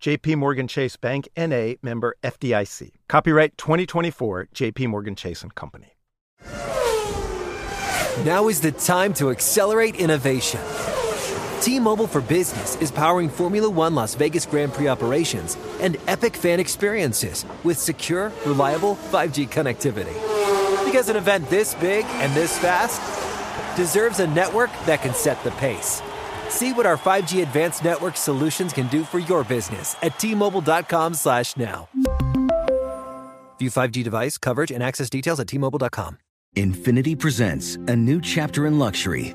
JP Morgan Chase Bank NA member FDIC. Copyright 2024 JP Morgan Chase and Company. Now is the time to accelerate innovation. T-Mobile for Business is powering Formula 1 Las Vegas Grand Prix operations and epic fan experiences with secure, reliable 5G connectivity. Because an event this big and this fast deserves a network that can set the pace. See what our 5G advanced network solutions can do for your business at T-Mobile.com slash now. View 5G device coverage and access details at T-Mobile.com. Infiniti presents a new chapter in luxury,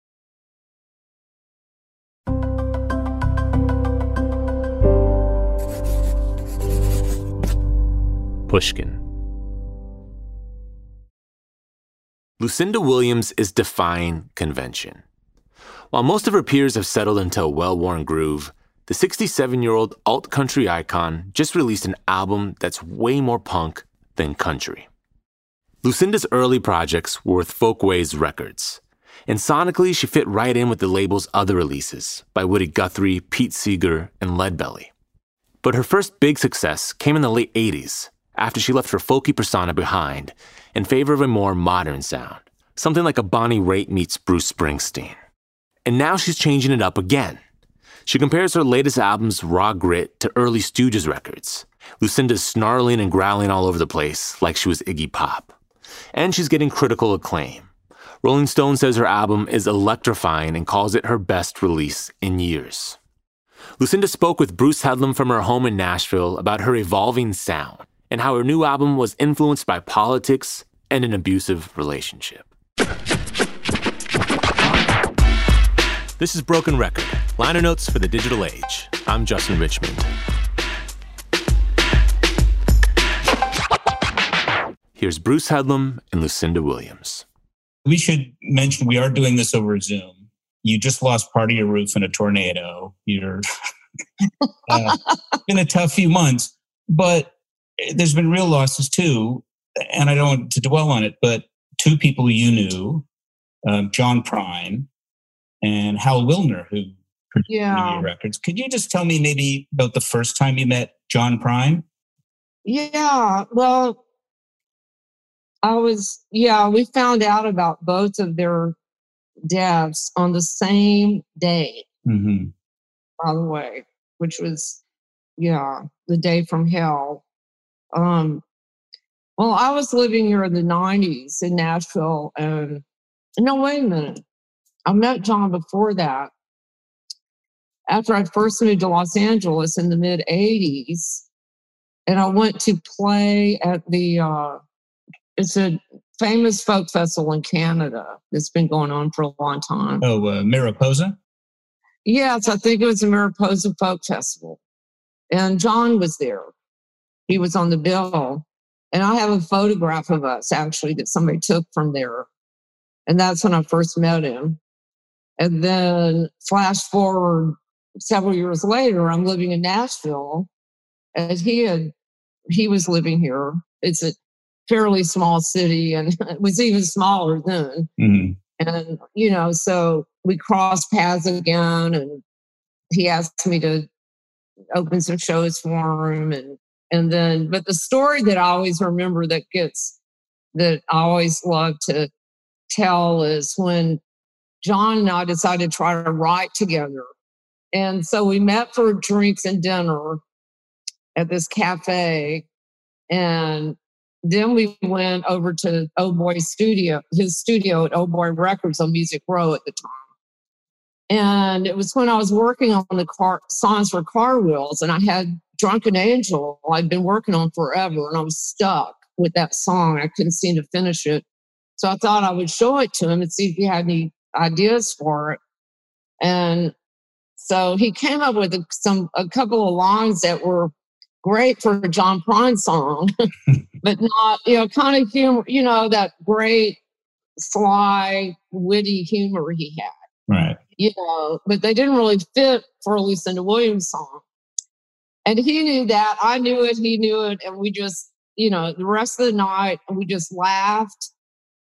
Pushkin. Lucinda Williams is defying convention. While most of her peers have settled into a well worn groove, the 67 year old alt country icon just released an album that's way more punk than country. Lucinda's early projects were with Folkways Records, and sonically she fit right in with the label's other releases by Woody Guthrie, Pete Seeger, and Leadbelly. But her first big success came in the late 80s after she left her folky persona behind in favor of a more modern sound, something like a Bonnie Raitt meets Bruce Springsteen. And now she's changing it up again. She compares her latest album's raw grit to early Stooges records. Lucinda's snarling and growling all over the place like she was Iggy Pop. And she's getting critical acclaim. Rolling Stone says her album is electrifying and calls it her best release in years. Lucinda spoke with Bruce Headlam from her home in Nashville about her evolving sound and how her new album was influenced by politics and an abusive relationship. This is Broken Record, liner notes for the digital age. I'm Justin Richmond. Here's Bruce Headlam and Lucinda Williams. We should mention we are doing this over Zoom. You just lost part of your roof in a tornado. You're uh, been a tough few months, but there's been real losses too. And I don't want to dwell on it, but two people you knew, um, John Prine and Hal Willner, who produced Yeah. Records. Could you just tell me maybe about the first time you met John Prine? Yeah, well, I was, yeah, we found out about both of their deaths on the same day, Mm-hmm. by the way, which was, yeah, the day from hell. Um, well, I was living here in the 90s in Nashville, and no, wait a minute. I met John before that. After I first moved to Los Angeles in the mid 80s, and I went to play at the uh, it's a famous folk festival in Canada that's been going on for a long time. Oh, uh, Mariposa? Yes, I think it was the Mariposa Folk Festival, and John was there. He was on the bill, and I have a photograph of us actually that somebody took from there, and that's when I first met him. And then flash forward several years later, I'm living in Nashville, and he had he was living here. It's a fairly small city, and it was even smaller then. Mm-hmm. And you know, so we crossed paths again, and he asked me to open some shows for him, and and then, but the story that I always remember that gets that I always love to tell is when John and I decided to try to write together. And so we met for drinks and dinner at this cafe. And then we went over to Oh Boy Studio, his studio at Oh Boy Records on Music Row at the time. And it was when I was working on the car songs for Car Wheels, and I had Drunken Angel I'd been working on forever, and I was stuck with that song. I couldn't seem to finish it. So I thought I would show it to him and see if he had any ideas for it. And so he came up with a, some a couple of lines that were great for a John Prine song, but not, you know, kind of humor, you know, that great sly, witty humor he had. Right. You know, but they didn't really fit for a Lucinda Williams song. And he knew that. I knew it. He knew it. And we just, you know, the rest of the night, we just laughed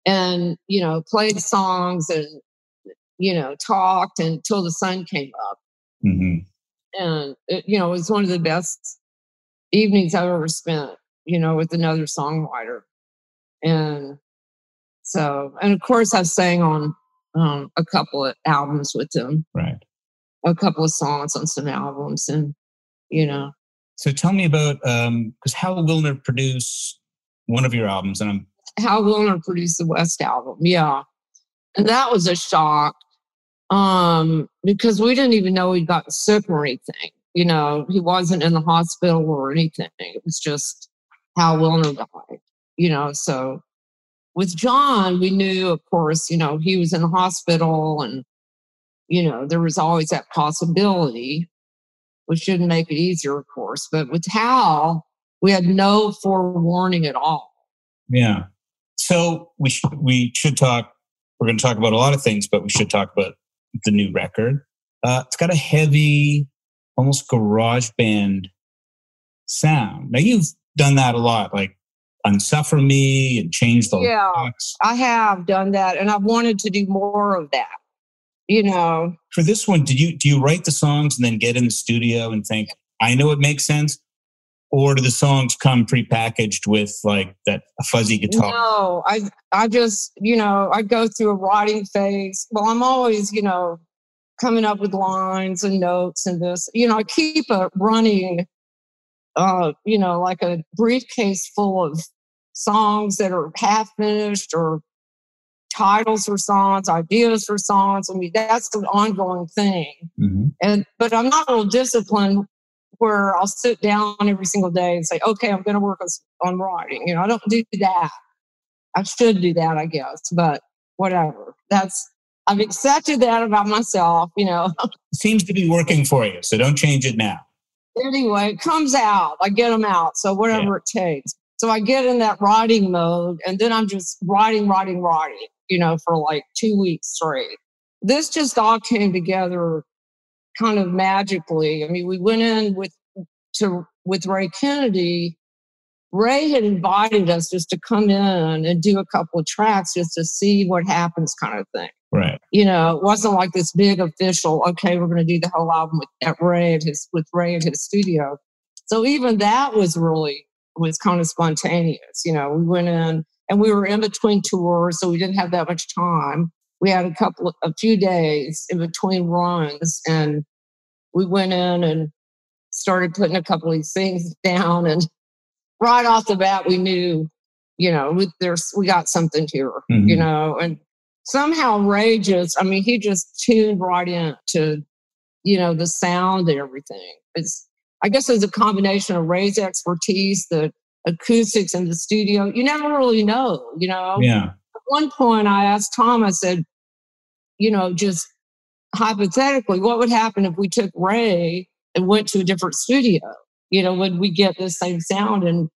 and, you know, played songs and, you know, talked until the sun came up. Mm-hmm. And, it, you know, it was one of the best evenings I've ever spent, you know, with another songwriter. And so, and of course, I sang on um, a couple of albums with him, Right. a couple of songs on some albums, and, you know, So tell me about because Hal Willner produced one of your albums, and I'm Hal Willner produced the West album. Yeah. And that was a shock um, because we didn't even know he'd gotten sick or anything. You know, he wasn't in the hospital or anything. It was just Hal Willner died, you know. So with John, we knew, of course, you know, he was in the hospital and, you know, there was always that possibility, which didn't make it easier, of course. But with Hal, we had no forewarning at all. yeah. So we should we should talk. We're going to talk about a lot of things, but we should talk about the new record. Uh, it's got a heavy, almost garage band sound. Now you've done that a lot, like "Unsuffer Me" and "Change the Yeah. Locks." I have done that and I've wanted to do more of that. You know, For this one, did you do you write the songs and then get in the studio and think, "I know it makes sense," or do the songs come prepackaged with like that a fuzzy guitar? no, I I just, you know, I go through a writing phase. Well, I'm always, you know, coming up with lines and notes and this. You know, I keep a running uh, you know, like a briefcase full of songs that are half finished or titles for songs, ideas for songs. I mean, that's an ongoing thing. Mhm. and but I'm not real disciplined where I'll sit down every single day and say, okay, I'm going to work on, on writing. You know, I don't do that. I should do that, I guess, but whatever. That's I've accepted that about myself. You know, Seems to be working for you, so don't change it now. anyway, it comes out. I get them out. So whatever it takes. So I get in that writing mode, and then I'm just writing, writing, writing. You know, for like two weeks straight. This just all came together kind of magically. I mean, we went in with to with Ray Kennedy. Ray had invited us just to come in and do a couple of tracks just to see what happens, kind of thing. Right. You know, it wasn't like this big official. Okay, we're going to do the whole album with at Ray at his with Ray at his studio. So even that was really was kind of spontaneous. You know, we went in and we were in between tours, so we didn't have that much time. We had a couple of, a few days in between runs, and we went in and started putting a couple of these things down. And right off the bat, we knew, you know, we, there's we got something here, Mhm. you know, and somehow Ray just, I mean, he just tuned right in to, you know, the sound and everything. It's, I guess it's a combination of Ray's expertise, the acoustics in the studio. You never really know, you know. Yeah. At one point, I asked Tom, I said, you know, just hypothetically, what would happen if we took Ray and went to a different studio? You know, would we get the same sound? And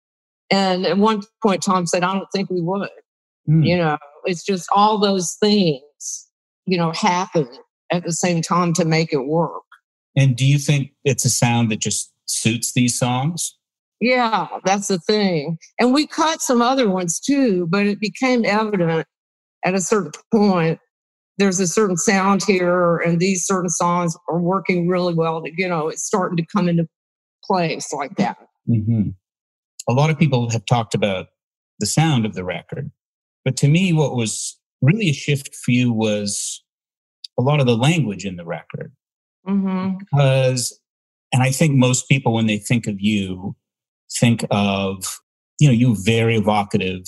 and at one point, Tom said, I don't think we would. Hmm. You know, it's just all those things, you know, happen at the same time to make it work. And do you think it's a sound that just suits these songs? Yeah, that's the thing. And we caught some other ones too, but it became evident at a certain point there's a certain sound here and these certain songs are working really well. To, you know, it's starting to come into place like that. hmm A lot of people have talked about the sound of the record, but to me, what was really a shift for you was a lot of the language in the record. hmm Because, and I think most people, when they think of you, think of you know, you very evocative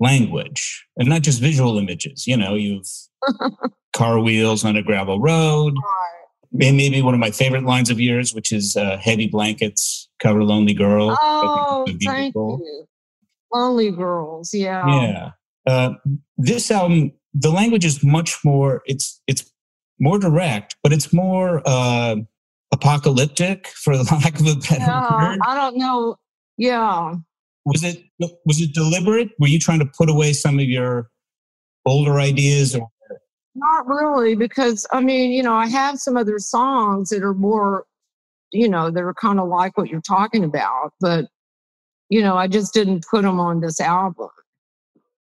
language and not just visual images. You know, you've car wheels on a gravel road. Maybe one of my favorite lines of yours, which is uh, heavy blankets cover lonely girl. Oh, thank you. Lonely girls, yeah. Yeah. Uh, this album, the language is much more. It's it's more direct, but it's more uh, apocalyptic, for the lack of a better yeah, word. I don't know. Yeah. Was it was it deliberate? Were you trying to put away some of your older ideas, or not really? Because I mean, you know, I have some other songs that are more, you know, that are kind of like what you're talking about, but you know, I just didn't put them on this album.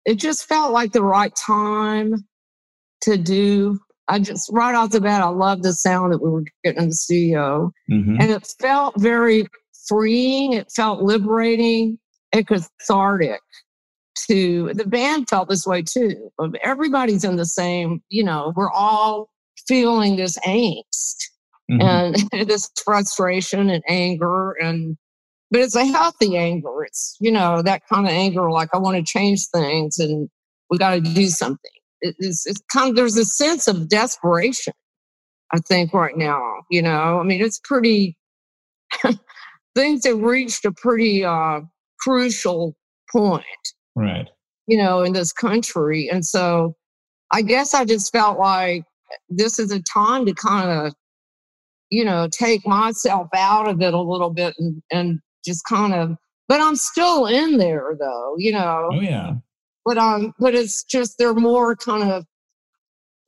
It just felt like the right time to do I just right off the bat, I love the sound that we were getting in the studio. Mm-hmm. And it felt very freeing. It felt liberating and cathartic to the band felt this way too. Everybody's in the same, you know, we're all feeling this angst mm-hmm. and this frustration and anger and but it's a healthy anger. It's, you know, that kind of anger like I want to change things and we got to do something it's, it's kind of, there's a sense of desperation, I think, right now. You know, I mean, it's pretty, things they reached a pretty uh, crucial point. Right. You know, in this country. And so I guess I just felt like this is a time to kind of, you know, take myself out of it a little bit and, and just kind of, but I'm still in there though, you know. Oh, yeah but um, but it's just they're more kind of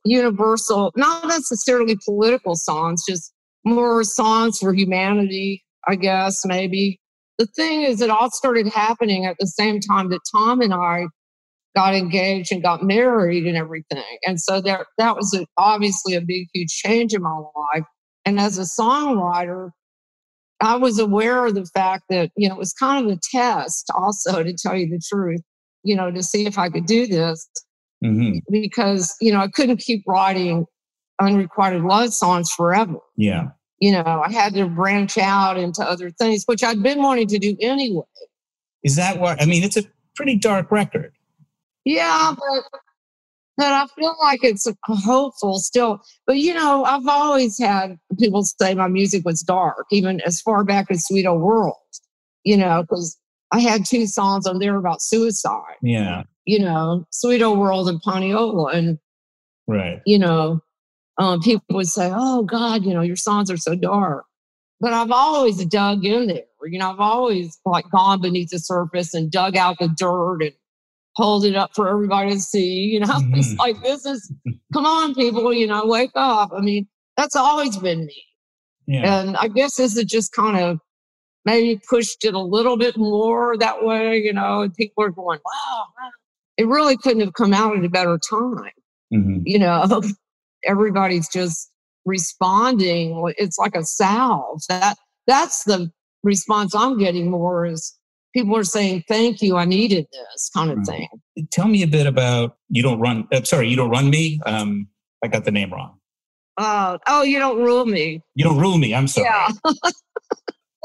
universal, not necessarily political songs, just more songs for humanity, I guess maybe. The thing is, it all started happening at the same time that Tom and I got engaged and got married and everything, and so there that was a, obviously a big, huge change in my life. And as a songwriter, I was aware of the fact that you know it was kind of a test, also to tell you the truth you know, to see if I could do this mm-hmm. because, you know, I couldn't keep writing unrequited love songs forever. Yeah. You know, I had to branch out into other things, which I'd been wanting to do anyway. Is that what, I mean, it's a pretty dark record. Yeah, but but I feel like it's hopeful still. But you know, I've always had people say my music was dark, even as far back as Sweet Old World. You know, because I had two songs on there about suicide. Yeah. You know, Sweet Old World and Pineola. And, right. you know, um, people would say, oh, God, you know, your songs are so dark. But I've always dug in there. You know, I've always like gone beneath the surface and dug out the dirt and hold it up for everybody to see. You know, mm-hmm. it's like, this is, come on, people, you know, wake up. I mean, that's always been me. Yeah. And I guess this is just kind of maybe pushed it a little bit more that way, you know, and people are going, wow, it really couldn't have come out at a better time. Mm-hmm. You know, everybody's just responding. It's like a salve. That that's the response I'm getting more is people are saying, thank you, I needed this kind of thing. Tell me a bit about you don't run uh, sorry, you don't run me. Um I got the name wrong. Uh, oh, you don't rule me. You don't rule me. I'm sorry. Yeah.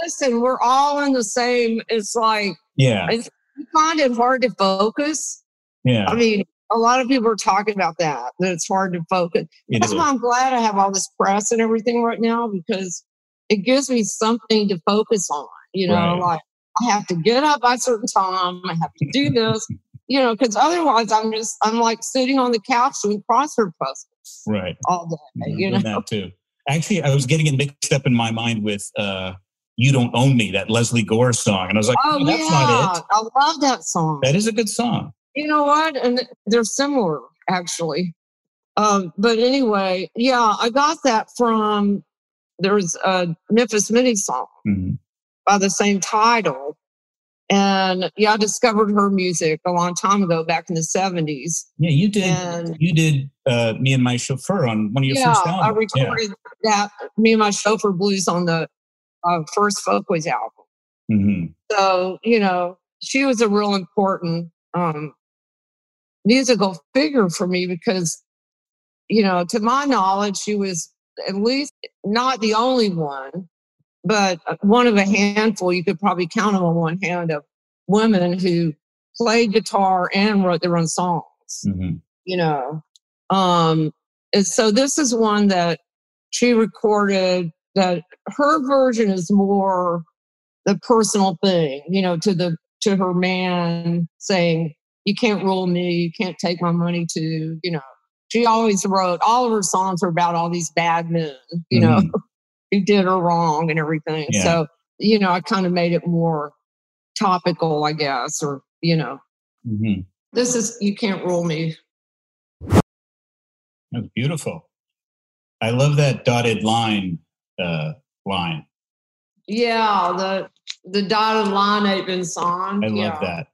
listen, we're all in the same. It's like, yeah, it's, I find it hard to focus. Yeah. I mean, a lot of people are talking about that, that it's hard to focus. It That's is. why I'm glad I have all this press and everything right now because it gives me something to focus on. You know, right. like I have to get up by a certain time, I have to do this, you know, because otherwise I'm just, I'm like sitting on the couch doing crossword puzzles. Right. All day, you know. That too. Actually, I was getting it mixed up in my mind with uh, you Don't Own Me, that Lesley Gore song. And I was like, oh, oh that's yeah. not it. I love that song. That is a good song. You know what? And they're similar, actually. Um, but anyway, yeah, I got that from there's a Memphis Minnie song mm-hmm. by the same title. And yeah, I discovered her music a long time ago, back in the 70s. Yeah, you did. And, you did uh, Me and My Chauffeur on one of your yeah, first albums. I recorded yeah. that Me and My Chauffeur Blues on the uh, first Folkways album. Mm-hmm. So, you know, she was a real important um, musical figure for me because, you know, to my knowledge, she was at least not the only one, but uh, one of a handful. You could probably count them on one hand of women who played guitar and wrote their own songs. Mhm. You know, um, and so this is one that she recorded. That her version is more the personal thing, you know, to the to her man saying, "You can't rule me. You can't take my money." To you know, she always wrote all of her songs are about all these bad men, you know, who did her wrong and everything. Yeah. So you know, I kind of made it more topical, I guess, or you know, Mhm. this is you can't rule me. That's beautiful. I love that dotted line uh, line. Yeah, the the dotted line ain't been song. I love yeah. that.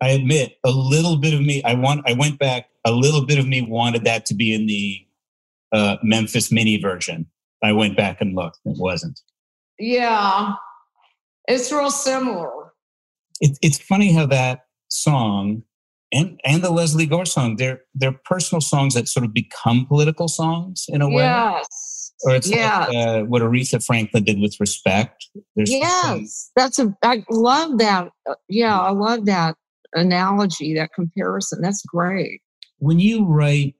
I admit a little bit of me. I want. I went back. A little bit of me wanted that to be in the uh, Memphis Minnie version. I went back and looked. It wasn't. Yeah, it's real similar. It, it's funny how that song and and the Lesley Gore song they're they're personal songs that sort of become political songs in a way. Yes. Or it's yes. like uh, what Aretha Franklin did with respect. There's yes. That's a. I love that. Yeah, I love that analogy, that comparison. That's great. when you write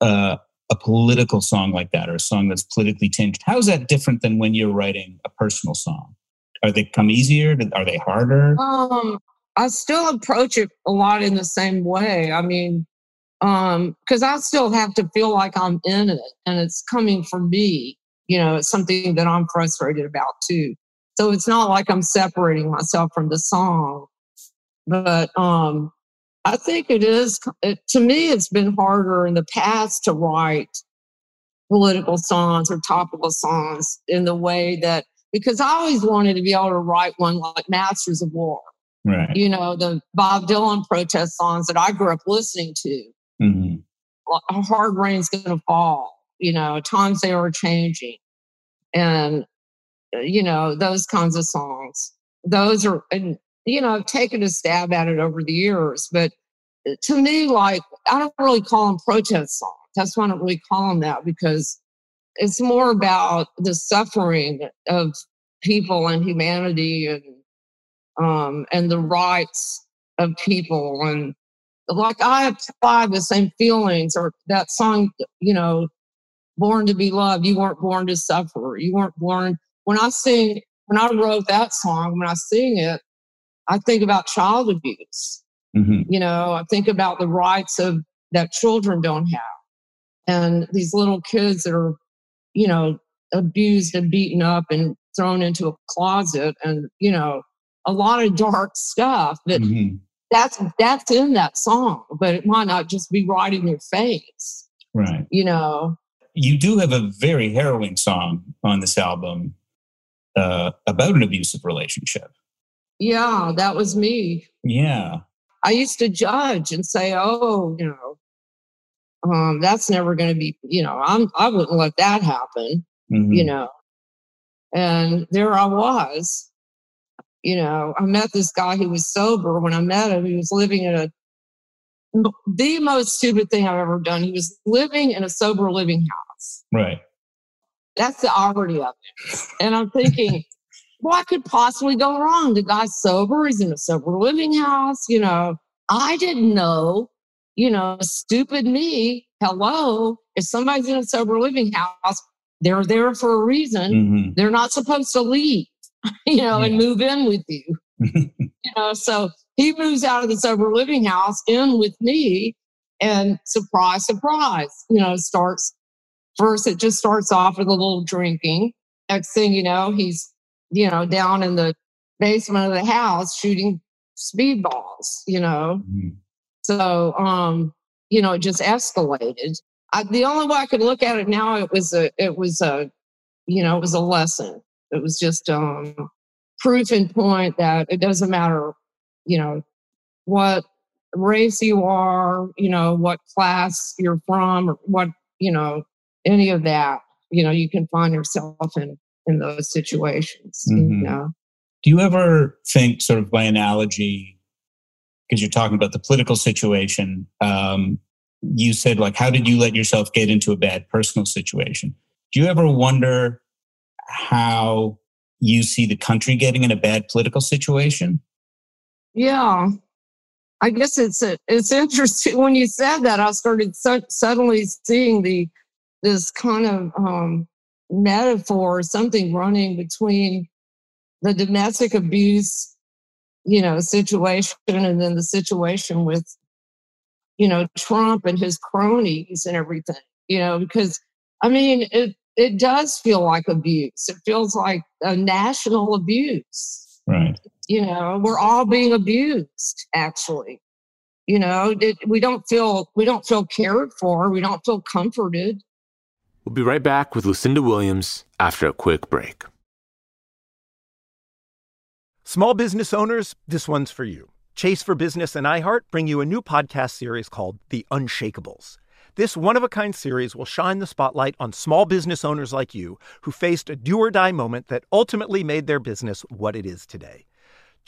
uh, a political song like that or a song that's politically tinged, how is that different than when you're writing a personal song? Are they come easier? Are they harder? Um, I still approach it a lot in the same way. I mean, um, because I still have to feel like I'm in it and it's coming from me. You know, it's something that I'm frustrated about too. So it's not like I'm separating myself from the song. But um, I think it is. It, to me, it's been harder in the past to write political songs or topical songs in the way that because I always wanted to be able to write one like Masters of War Right. you know, the Bob Dylan protest songs that I grew up listening to. hmm A hard rain's going to fall, you know, times they are changing. And, uh, you know, those kinds of songs. Those are, and, you know, I've taken a stab at it over the years, but uh, to me, like, I don't really call them protest songs. That's why I don't really call them that because it's more about the suffering of people and humanity and um, and the rights of people and like I apply the same feelings or that song, you know, born to be loved. You weren't born to suffer. You weren't born. When I sing, when I wrote that song, when I sing it, I think about child abuse. hmm You know, I think about the rights of that children don't have, and these little kids that are, you know, abused and beaten up and thrown into a closet, and you know, a lot of dark stuff that hmm that's that's in that song, but it might not just be right in your face. Right. You know, You do have a very harrowing song on this album uh, about an abusive relationship. Yeah, that was me. Yeah. I used to judge and say, "Oh, you know, um, that's never going to be. You know, I'm I wouldn't let that happen. Mhm. You know." And there I was. You know, I met this guy who was sober. When I met him, he was living in a the most stupid thing I've ever done. He was living in a sober living house. Right. That's the irony of it. And I'm thinking, what could possibly go wrong? The guy's sober. He's in a sober living house. You know, I didn't know, you know, stupid me. Hello. If somebody's in a sober living house, they're there for a reason. hmm They're not supposed to leave, you know, and move in with you. you know, so he moves out of the sober living house in with me and surprise, surprise, you know, starts first, it just starts off with a little drinking. Next thing you know, he's, you know, down in the basement of the house shooting speedballs, you know. Mhm. So, um, you know, it just escalated. I, the only way I could look at it now, it was a, it was a, you know, it was a lesson. It was just um, proof and point that it doesn't matter, you know, what race you are, you know, what class you're from, or what, you know, any of that. You know, you can find yourself in in those situations. You Mhm. know, Do you ever think, sort of by analogy, because you're talking about the political situation, um, you said, like, how did you let yourself get into a bad personal situation? Do you ever wonder how you see the country getting in a bad political situation? yeah, I guess it's it's interesting when you said that. I started su- suddenly seeing the this kind of um, metaphor, something running between the domestic abuse, you know, situation and then the situation with, you know, Trump and his cronies and everything. You know, because I mean, it it does feel like abuse. It feels like a national abuse. Right you know we're all being abused actually you know it, we don't feel we don't feel cared for we don't feel comforted we'll be right back with lucinda williams after a quick break. Small business owners this one's for you. Chase for business and iheart bring you a new podcast series called the unshakables. This one of a kind series will shine the spotlight on small business owners like you who faced a do or die moment that ultimately made their business what it is today.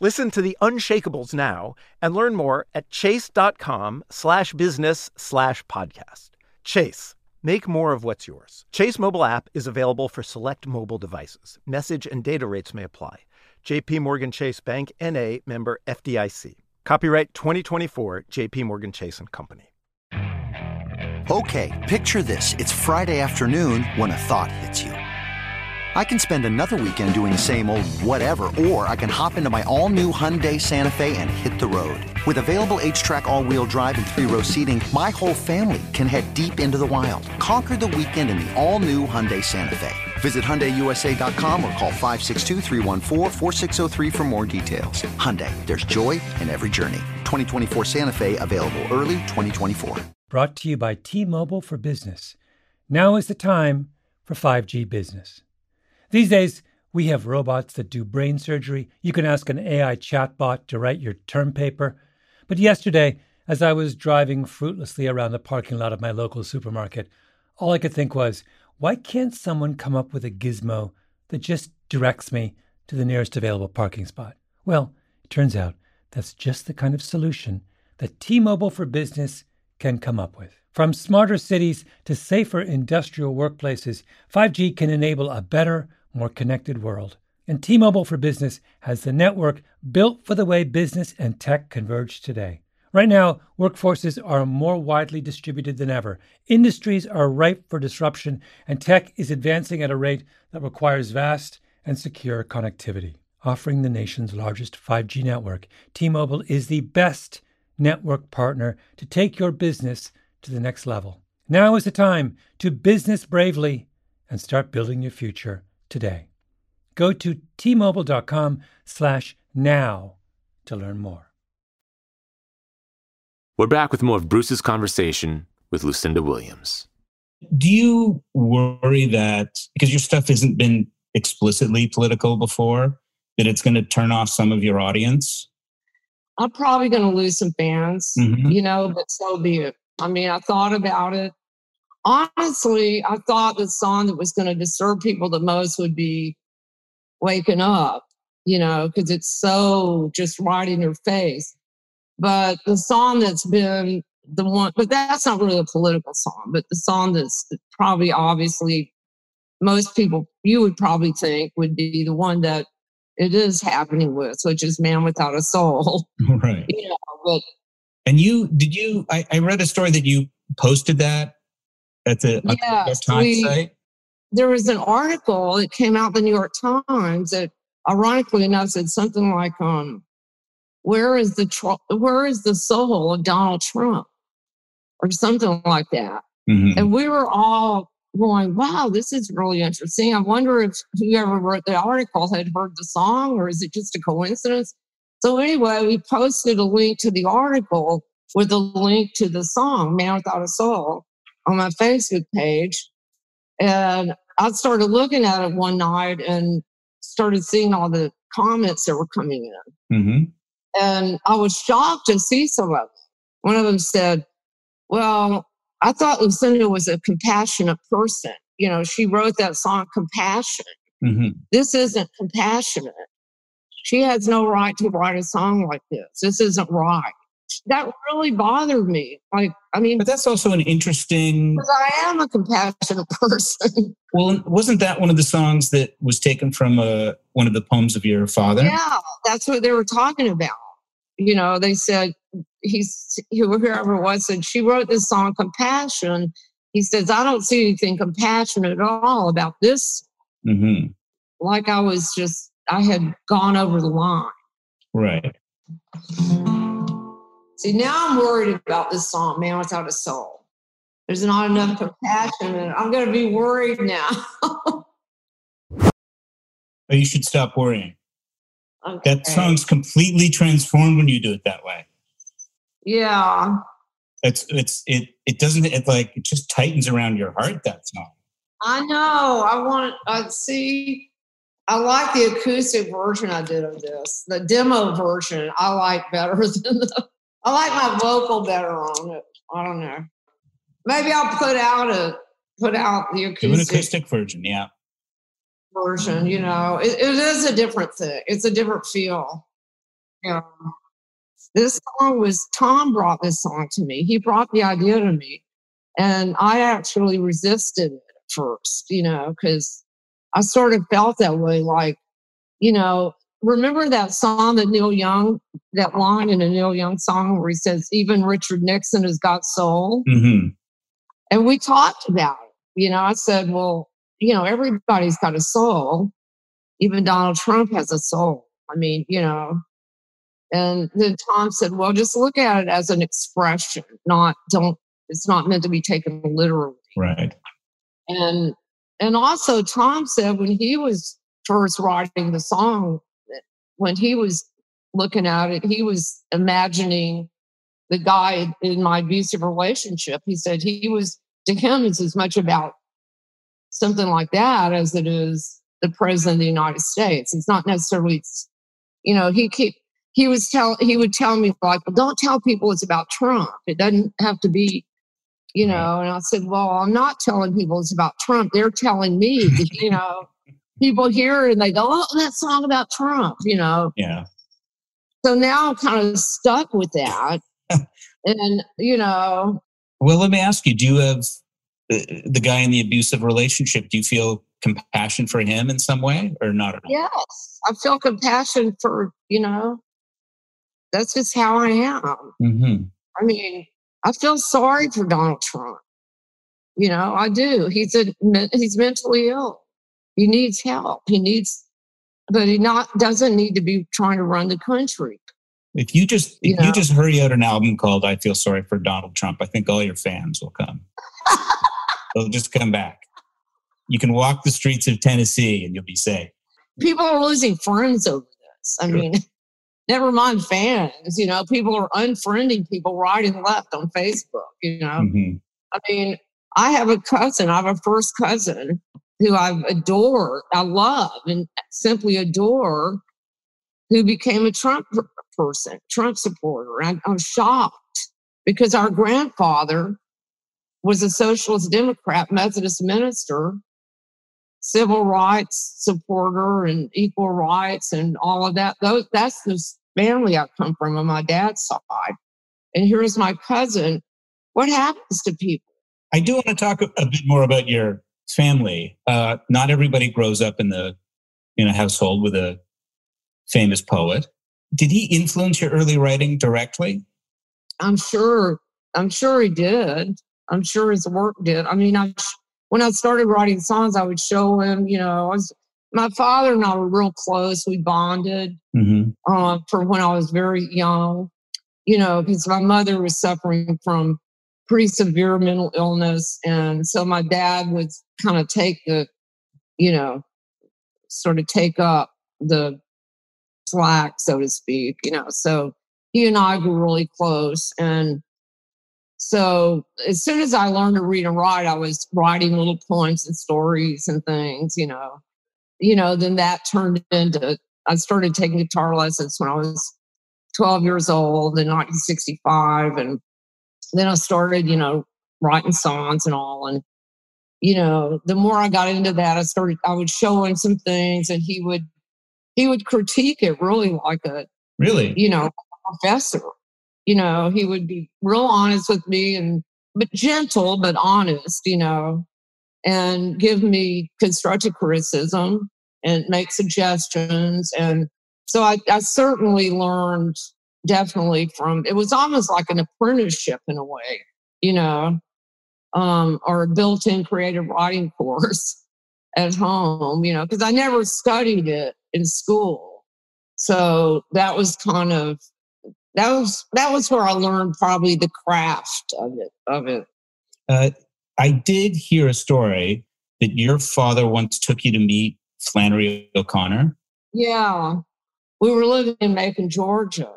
Listen to the Unshakables now and learn more at chase.com slash business slash podcast. Chase, make more of what's yours. Chase mobile app is available for select mobile devices. Message and data rates may apply. JP Morgan Chase Bank NA member FDIC. Copyright 2024 JP Morgan Chase and Company. Okay, picture this. It's Friday afternoon when a thought hits you. I can spend another weekend doing the same old whatever, or I can hop into my all new Hyundai Santa Fe and hit the road. With available HTRAC all wheel drive, and three row seating, my whole family can head deep into the wild. Conquer the weekend in the all new Hyundai Santa Fe. Visit HyundaiUSA.com or call 562 for more details. Hyundai, there's joy in every journey. 2024 Santa Fe, available early 2024. Brought to you by T-Mobile for Business. Now is the time for 5G business. These days, we have robots that do brain surgery. You can ask an AI chatbot to write your term paper. But yesterday, as I was driving fruitlessly around the parking lot of my local supermarket, all I could think was, why can't someone come up with a gizmo that just directs me to the nearest available parking spot? Well, it turns out that's just the kind of solution that T Mobile for Business can come up with. From smarter cities to safer industrial workplaces, 5G can enable a better, more connected world. And T Mobile for Business has the network built for the way business and tech converge today. Right now, workforces are more widely distributed than ever. Industries are ripe for disruption, and tech is advancing at a rate that requires vast and secure connectivity. Offering the nation's largest 5G network, T Mobile is the best network partner to take your business to the next level. Now is the time to business bravely and start building your future today. Go to tmobile.com slash now to learn more. We're back with more of Bruce's conversation with Lucinda Williams. Do you worry that because your stuff hasn't been explicitly political before, that it's going to turn off some of your audience? I'm probably going to lose some fans, mm-hmm. you know, but so be it. I mean, I thought about it honestly, I thought the song that was going to disturb people the most would be Waking Up, you know, because it's so just right in your face. But the song that's been the one, but that's not really a political song, but the song that's probably obviously most people you would probably think would be the one that it is happening with, which is Man Without a Soul. Right. You know, but and you did you I, I read a story that you posted that at the, yes, Times site? There was an article that came out the New York Times that, ironically enough, said something like, um, "Where is the where is the soul of Donald Trump?" or something like that. Mm-hmm. And we were all going, "Wow, this is really interesting." I wonder if whoever wrote the article had heard the song, or is it just a coincidence? So anyway, we posted a link to the article with a link to the song "Man Without a Soul." on my Facebook page. And I started looking at it one night and started seeing all the comments that were coming in. Mm-hmm. And I was shocked to see some of them. One of them said, Well, I thought Lucinda was a compassionate person. You know, she wrote that song, Compassion. hmm This isn't compassionate. She has no right to write a song like this. This isn't right. That really bothered me. Like, I mean, But that's also an interesting. because I am a compassionate person. Well, wasn't that one of the songs that was taken from uh, one of the poems of your father? Yeah, that's what they were talking about. You know, they said he's whoever it was said she wrote this song compassion. He says, I don't see anything compassionate at all about this. hmm Like I was just I had gone over the line. Right. See, now I'm worried about this song, Man Without a Soul. There's not enough compassion and I'm gonna be worried now. You should stop worrying. Okay. That song's completely transformed when you do it that way. Yeah. It's it's it it doesn't it like it just tightens around your heart. That song. I know. I want I see I like the acoustic version I did of this. The demo version I like better than the I like my vocal better on it. I don't know. Maybe I'll put out a put out the Do an acoustic, acoustic version. Yeah. version, you know. It, it is a different thing. It's a different feel. Yeah. This song was Tom brought this song to me. He brought the idea to me. And I actually resisted it at first, you know, because I sort of felt that way. Like, you know, remember that song that Neil Young, that line in a Neil Young song where he says, even Richard Nixon has got soul? hmm And we talked about it. You know, I said, well, you know, everybody's got a soul. Even Donald Trump has a soul. I mean, you know. And then Tom said, well, just look at it as an expression, not, don't, it's not meant to be taken literally. Right. And, and also Tom said when he was first writing the song, when he was looking at it, he was imagining the guy in my abusive relationship. He said he was, to him, it's as much about something like that as it is the president of the United States. It's not necessarily, you know, he keep, he was tell he would tell me like, well, don't tell people it's about Trump. It doesn't have to be, you know. And I said, well, I'm not telling people it's about Trump. They're telling me, you know. People hear it and they go, oh, that song about Trump, you know. Yeah. So now I'm kind of stuck with that. and, you know, Well, let me ask you: Do you have uh, the guy in the abusive relationship? Do you feel compassion for him in some way, or not at all? yes, I feel compassion for, you know, that's just how I am. hmm I mean, I feel sorry for Donald Trump. You know, I do. He's a he's mentally ill. He needs help. He needs, but he not doesn't need to be trying to run the country. If you just if Yeah. you just hurry out an album called "I Feel Sorry for Donald Trump," I think all your fans will come. They'll just come back. You can walk the streets of Tennessee and you'll be safe. People are losing friends over this. I Sure. mean, never mind fans. You know, people are unfriending people right and left on Facebook. You know, Mhm. I mean, I have a cousin. I have a first cousin who I adore, I love, and simply adore, who became a Trump person, Trump supporter. I, I'm shocked because our grandfather was a socialist Democrat, Methodist minister, civil rights supporter, and equal rights, and all of that. Those that's the family I come from on my dad's side. And here's my cousin. What happens to people? I do want to talk a, a bit more about your family. Uh, not everybody grows up in the in a household with a famous poet. Did he influence your early writing directly? I'm sure. I'm sure he did. I'm sure his work did. I mean, I when I started writing songs, I would show him. You know, I was, my father and I were real close. We bonded Mm-hmm. uh, for when I was very young. You know, because my mother was suffering from pretty severe mental illness, and so my dad would kind of take the, you know, sort of take up the slack, so to speak. You know, so he and I grew really close, and so as soon as I learned to read and write, I was writing little poems and stories and things, you know. You know, then that turned into I started taking guitar lessons when I was 12 years old in 1965. And then I started, you know, writing songs and all. And, you know, the more I got into that, I started, I would show him some things and he would, he would critique it really like a, Really? you know, professor. You know, he would be real honest with me and, but gentle, but honest, you know, and give me constructive criticism and make suggestions. And so I, I certainly learned definitely from, it was almost like an apprenticeship in a way, you know, um, or a built in creative writing course at home, you know, because I never studied it in school. So that was kind of that was that was where I learned probably the craft of it of it. Uh, I did hear a story that your father once took you to meet Flannery O'Connor. Yeah, we were living in Macon, Georgia,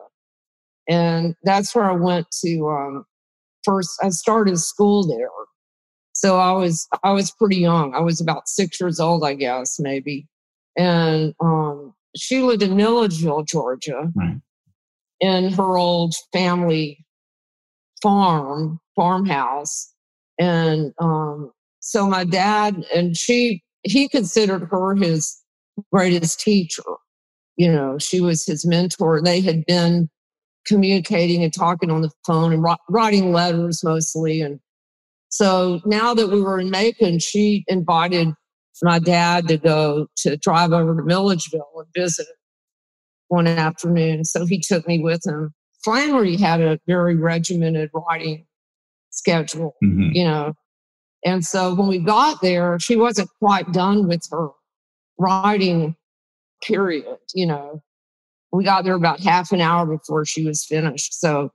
and that's where I went to. Um, first, I started school there, so I was I was pretty young. I was about six years old, I guess, maybe, and um, she lived in Milledgeville, Georgia, Right. In her old family farm farmhouse, and um, so my dad and she he considered her his greatest teacher. You know, she was his mentor. They had been communicating and talking on the phone and writing letters mostly. And so now that we were in Macon, she invited my dad to go to drive over to Milledgeville and visit one afternoon. So he took me with him. Flannery had a very regimented writing schedule, Mhm. you know. And so when we got there, she wasn't quite done with her writing period, you know. We got there about half an hour before she was finished. So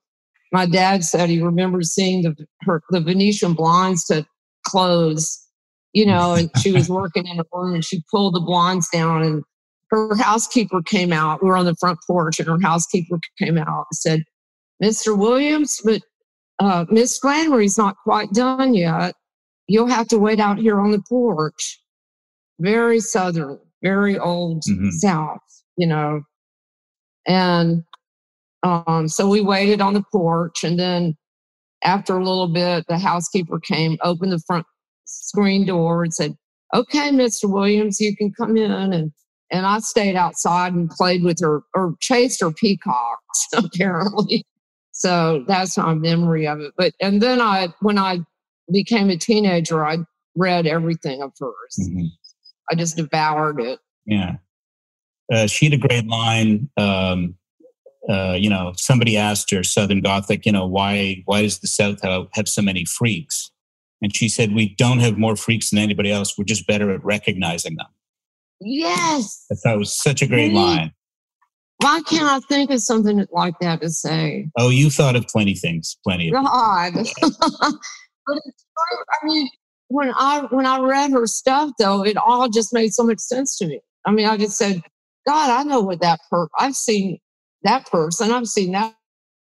my dad said he remembers seeing the her the Venetian blinds to close, you know, and she was working in a room and she pulled the blinds down and her housekeeper came out. We were on the front porch and her housekeeper came out and said, Mr. Williams, but uh, Miss Flannery's not quite done yet. You'll have to wait out here on the porch. Very southern, very old Mhm. South, you know. And um, so we waited on the porch, and then after a little bit, the housekeeper came, opened the front screen door, and said, "Okay, Mr. Williams, you can come in." And and I stayed outside and played with her or chased her peacocks, apparently. So that's my memory of it. But and then I, when I became a teenager, I read everything of hers. Mhm. I just devoured it. Yeah. Uh, she had a great line. Um, uh, you know, somebody asked her, Southern Gothic, you know, why why does the South have, have so many freaks? And she said, "We don't have more freaks than anybody else. We're just better at recognizing them." Yes. I thought it was such a great line. Why can't I think of something like that to say? Oh, you thought of plenty things, plenty of. God. but it's true. I mean, when I when I read her stuff though, it all just made so much sense to me. I mean, I just said, God, I know what that per I've seen that person, I've seen that,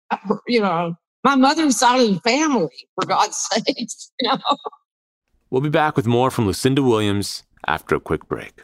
that per- you know, my mother's side of the family, for God's sakes. You know? We'll be back with more from Lucinda Williams after a quick break.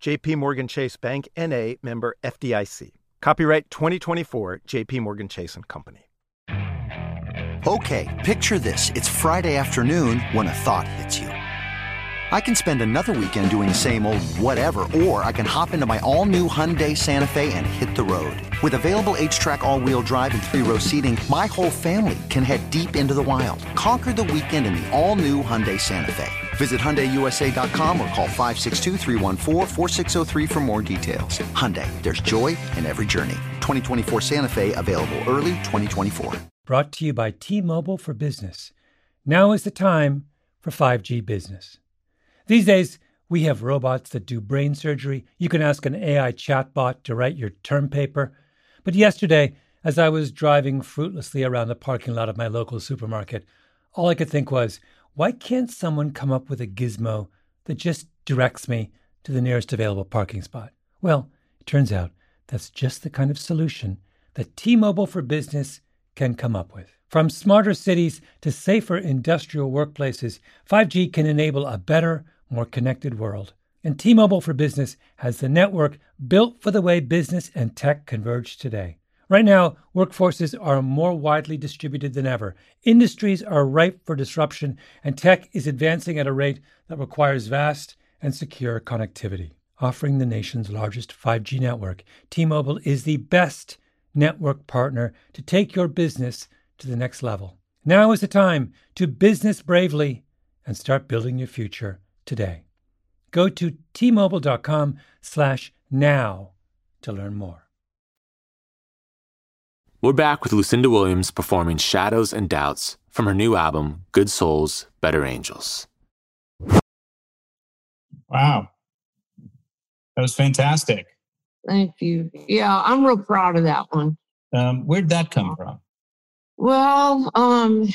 JP Morgan Chase Bank NA member FDIC. Copyright 2024 JP Morgan Chase and Company. Okay, picture this. It's Friday afternoon when a thought hits you. I can spend another weekend doing the same old whatever, or I can hop into my all-new Hyundai Santa Fe and hit the road. With available HTRAC all-wheel drive and three-row seating, my whole family can head deep into the wild. Conquer the weekend in the all-new Hyundai Santa Fe. Visit HyundaiUSA.com or call 562 for more details. Hyundai, there's joy in every journey. 2024 Santa Fe, available early 2024. Brought to you by T-Mobile for Business. Now is the time for 5G business. These days, we have robots that do brain surgery. You can ask an AI chatbot to write your term paper. But yesterday, as I was driving fruitlessly around the parking lot of my local supermarket, all I could think was, why can't someone come up with a gizmo that just directs me to the nearest available parking spot? Well, it turns out that's just the kind of solution that T Mobile for Business can come up with. From smarter cities to safer industrial workplaces, 5G can enable a better, more connected world. And T Mobile for Business has the network built for the way business and tech converge today. Right now, workforces are more widely distributed than ever. Industries are ripe for disruption, and tech is advancing at a rate that requires vast and secure connectivity. Offering the nation's largest 5G network, T Mobile is the best network partner to take your business to the next level. Now is the time to business bravely and start building your future today. Go to tmobile.com slash now to learn more. We're back with Lucinda Williams performing Shadows and Doubts from her new album, Good Souls, Better Angels. Wow. That was fantastic. Thank you. Yeah, I'm real proud of that one. Um, where'd that come from? Well, um,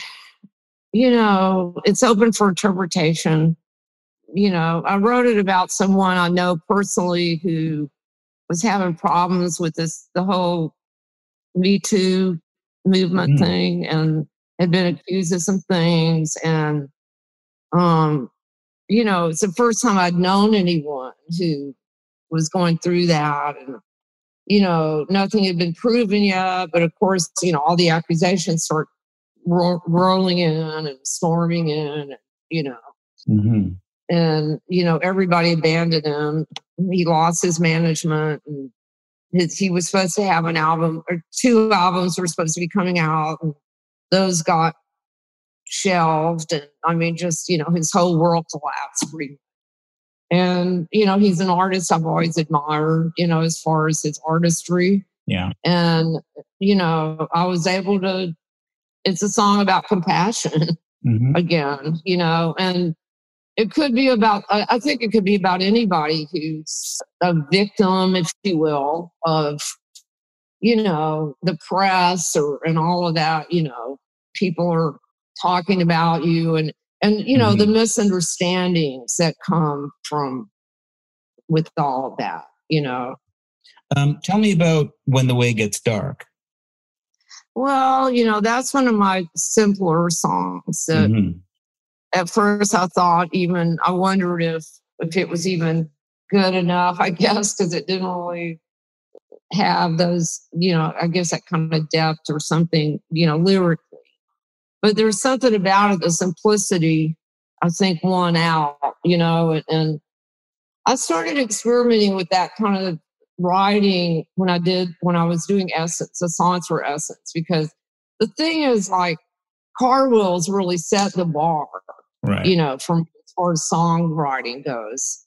you know, it's open for interpretation you know, I wrote it about someone I know personally who was having problems with this, the whole Me Too movement mm. thing and had been accused of some things. And, um, you know, it's the first time I'd known anyone who was going through that. And, you know, nothing had been proven yet. But of course, you know, all the accusations start ro- rolling in and storming in, and, you know. Mm-hmm and you know everybody abandoned him. He lost his management and his, he was supposed to have an album or two albums were supposed to be coming out and those got shelved and i mean just you know his whole world collapsed and you know he's an artist i've always admired you know as far as his artistry. Yeah. And you know i was able to it's a song about compassion mm-hmm. again you know and it could be about i think it could be about anybody who's a victim if you will of you know the press or and all of that you know. People are talking about you and and you know mm-hmm. the misunderstandings that come from with all of that you know. Um, tell me about when the way gets dark. Well you know that's one of my simpler songs that mm-hmm at first I thought even I wondered if if it was even good enough, I guess, because it didn't really have those, you know, I guess that kind of depth or something, you know, lyrically. But there's something about it, the simplicity, I think, won out, you know, and, I started experimenting with that kind of writing when I did when I was doing Essence, the songs for Essence, because the thing is like car wheels really set the bar right. you know, from as far as songwriting goes.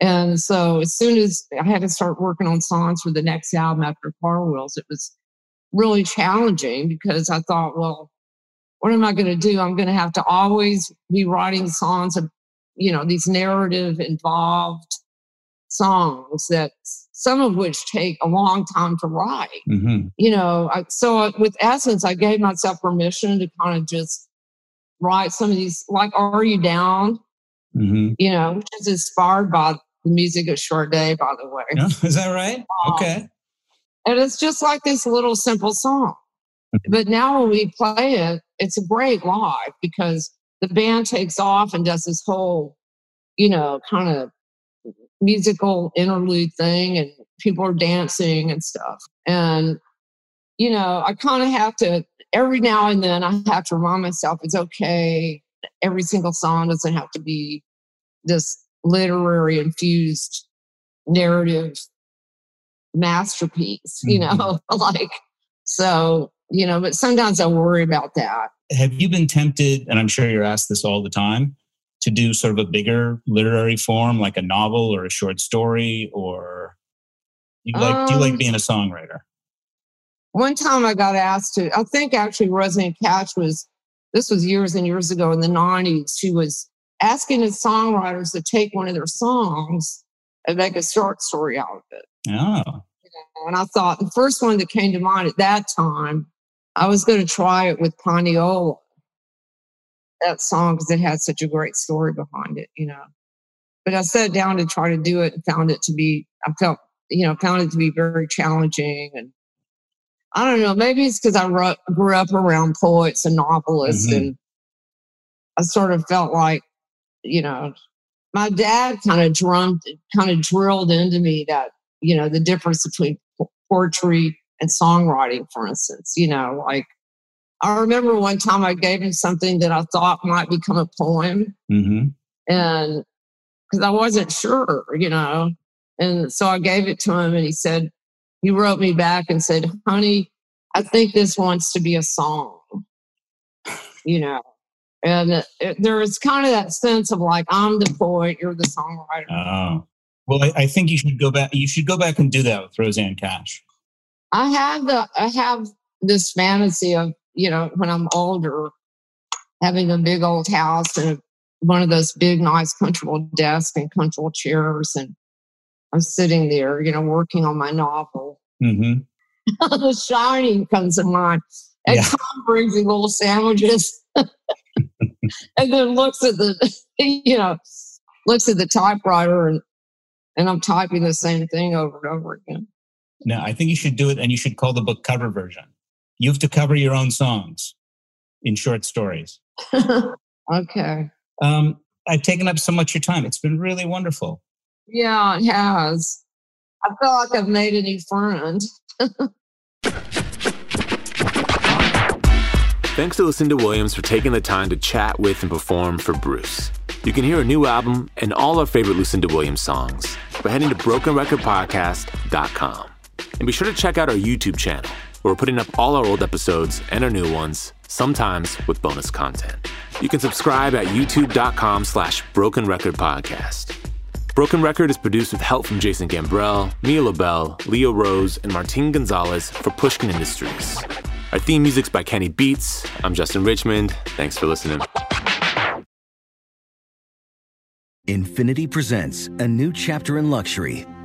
And so as soon as I had to start working on songs for the next album after Car Wheels, it was really challenging because I thought, well, what am I going to do? I'm going to have to always be writing songs of, you know, these narrative involved songs that some of which take a long time to write. Mm-hmm. You know, I, so with Essence, I gave myself permission to kind of just write some of these, like Are You Down? Mm-hmm. You know, which is inspired by the music of Short Day, by the way. Yeah, is that right? Um, okay. And it's just like this little simple song. Mm-hmm. But now when we play it, it's a great live because the band takes off and does this whole, you know, kind of musical interlude thing and people are dancing and stuff. And, you know, I kind of have to every now and then I have to remind myself it's okay. Every single song doesn't have to be this literary infused narrative masterpiece, you Mhm. know, like, so, you know, but sometimes I worry about that. Have you been tempted, and I'm sure you're asked this all the time, to do sort of a bigger literary form, like a novel or a short story, or you like do you like Um, being a songwriter? One time I got asked to, I think actually Rosanne Cash was, this was years and years ago in the 90s. She was asking the songwriters to take one of their songs and make a short story out of it. Oh, And I thought the first one that came to mind at that time, I was going to try it with Pineola, that song, because it had such a great story behind it, you know. But I sat down to try to do it and found it to be, I felt, you know, found it to be very challenging. And I don't know, maybe it's because I ru- grew up around poets and novelists, Mhm. and I sort of felt like, you know, my dad kind of drummed, kind of drilled into me that, you know, the difference between poetry and songwriting, for instance, you know, like I remember one time I gave him something that I thought might become a poem hmm and because I wasn't sure, you know. And so I gave it to him and he said, he wrote me back and said, honey, I think this wants to be a song, you know. And it, it, there is kind of that sense of like, I'm the poet, you're the songwriter. oh. Well, I, I think you should go back. You should go back and do that with Rosanne Cash. I have the I have this fantasy of you know when I'm older, having a big old house and a, one of those big, nice, comfortable desks and comfortable chairs, and I'm sitting there, you know, working on my novel. hmm the Shining comes to mind, and Yeah. Tom brings me little sandwiches, and then looks at the you know looks at the typewriter and and I'm typing the same thing over and over again. No, I think you should do it, and you should call the book cover version. You have to cover your own songs in short stories. okay. Um, I've taken up so much of your time. It's been really wonderful. Yeah, it has. I feel like I've made a new friend. Thanks to Lucinda Williams for taking the time to chat with and perform for Bruce. You can hear her new album and all our favorite Lucinda Williams songs by heading to brokenrecordpodcast.com. And be sure to check out our YouTube channel, where we're putting up all our old episodes and our new ones, sometimes with bonus content. You can subscribe at youtube.com slash broken record podcast. Broken Record is produced with help from Jason Gambrell, Mia Lobel, Leo Rose, and Martin Gonzalez for Pushkin Industries. Our theme music's by Kenny Beats. I'm Justin Richmond. Thanks for listening. Infiniti presents a new chapter in luxury,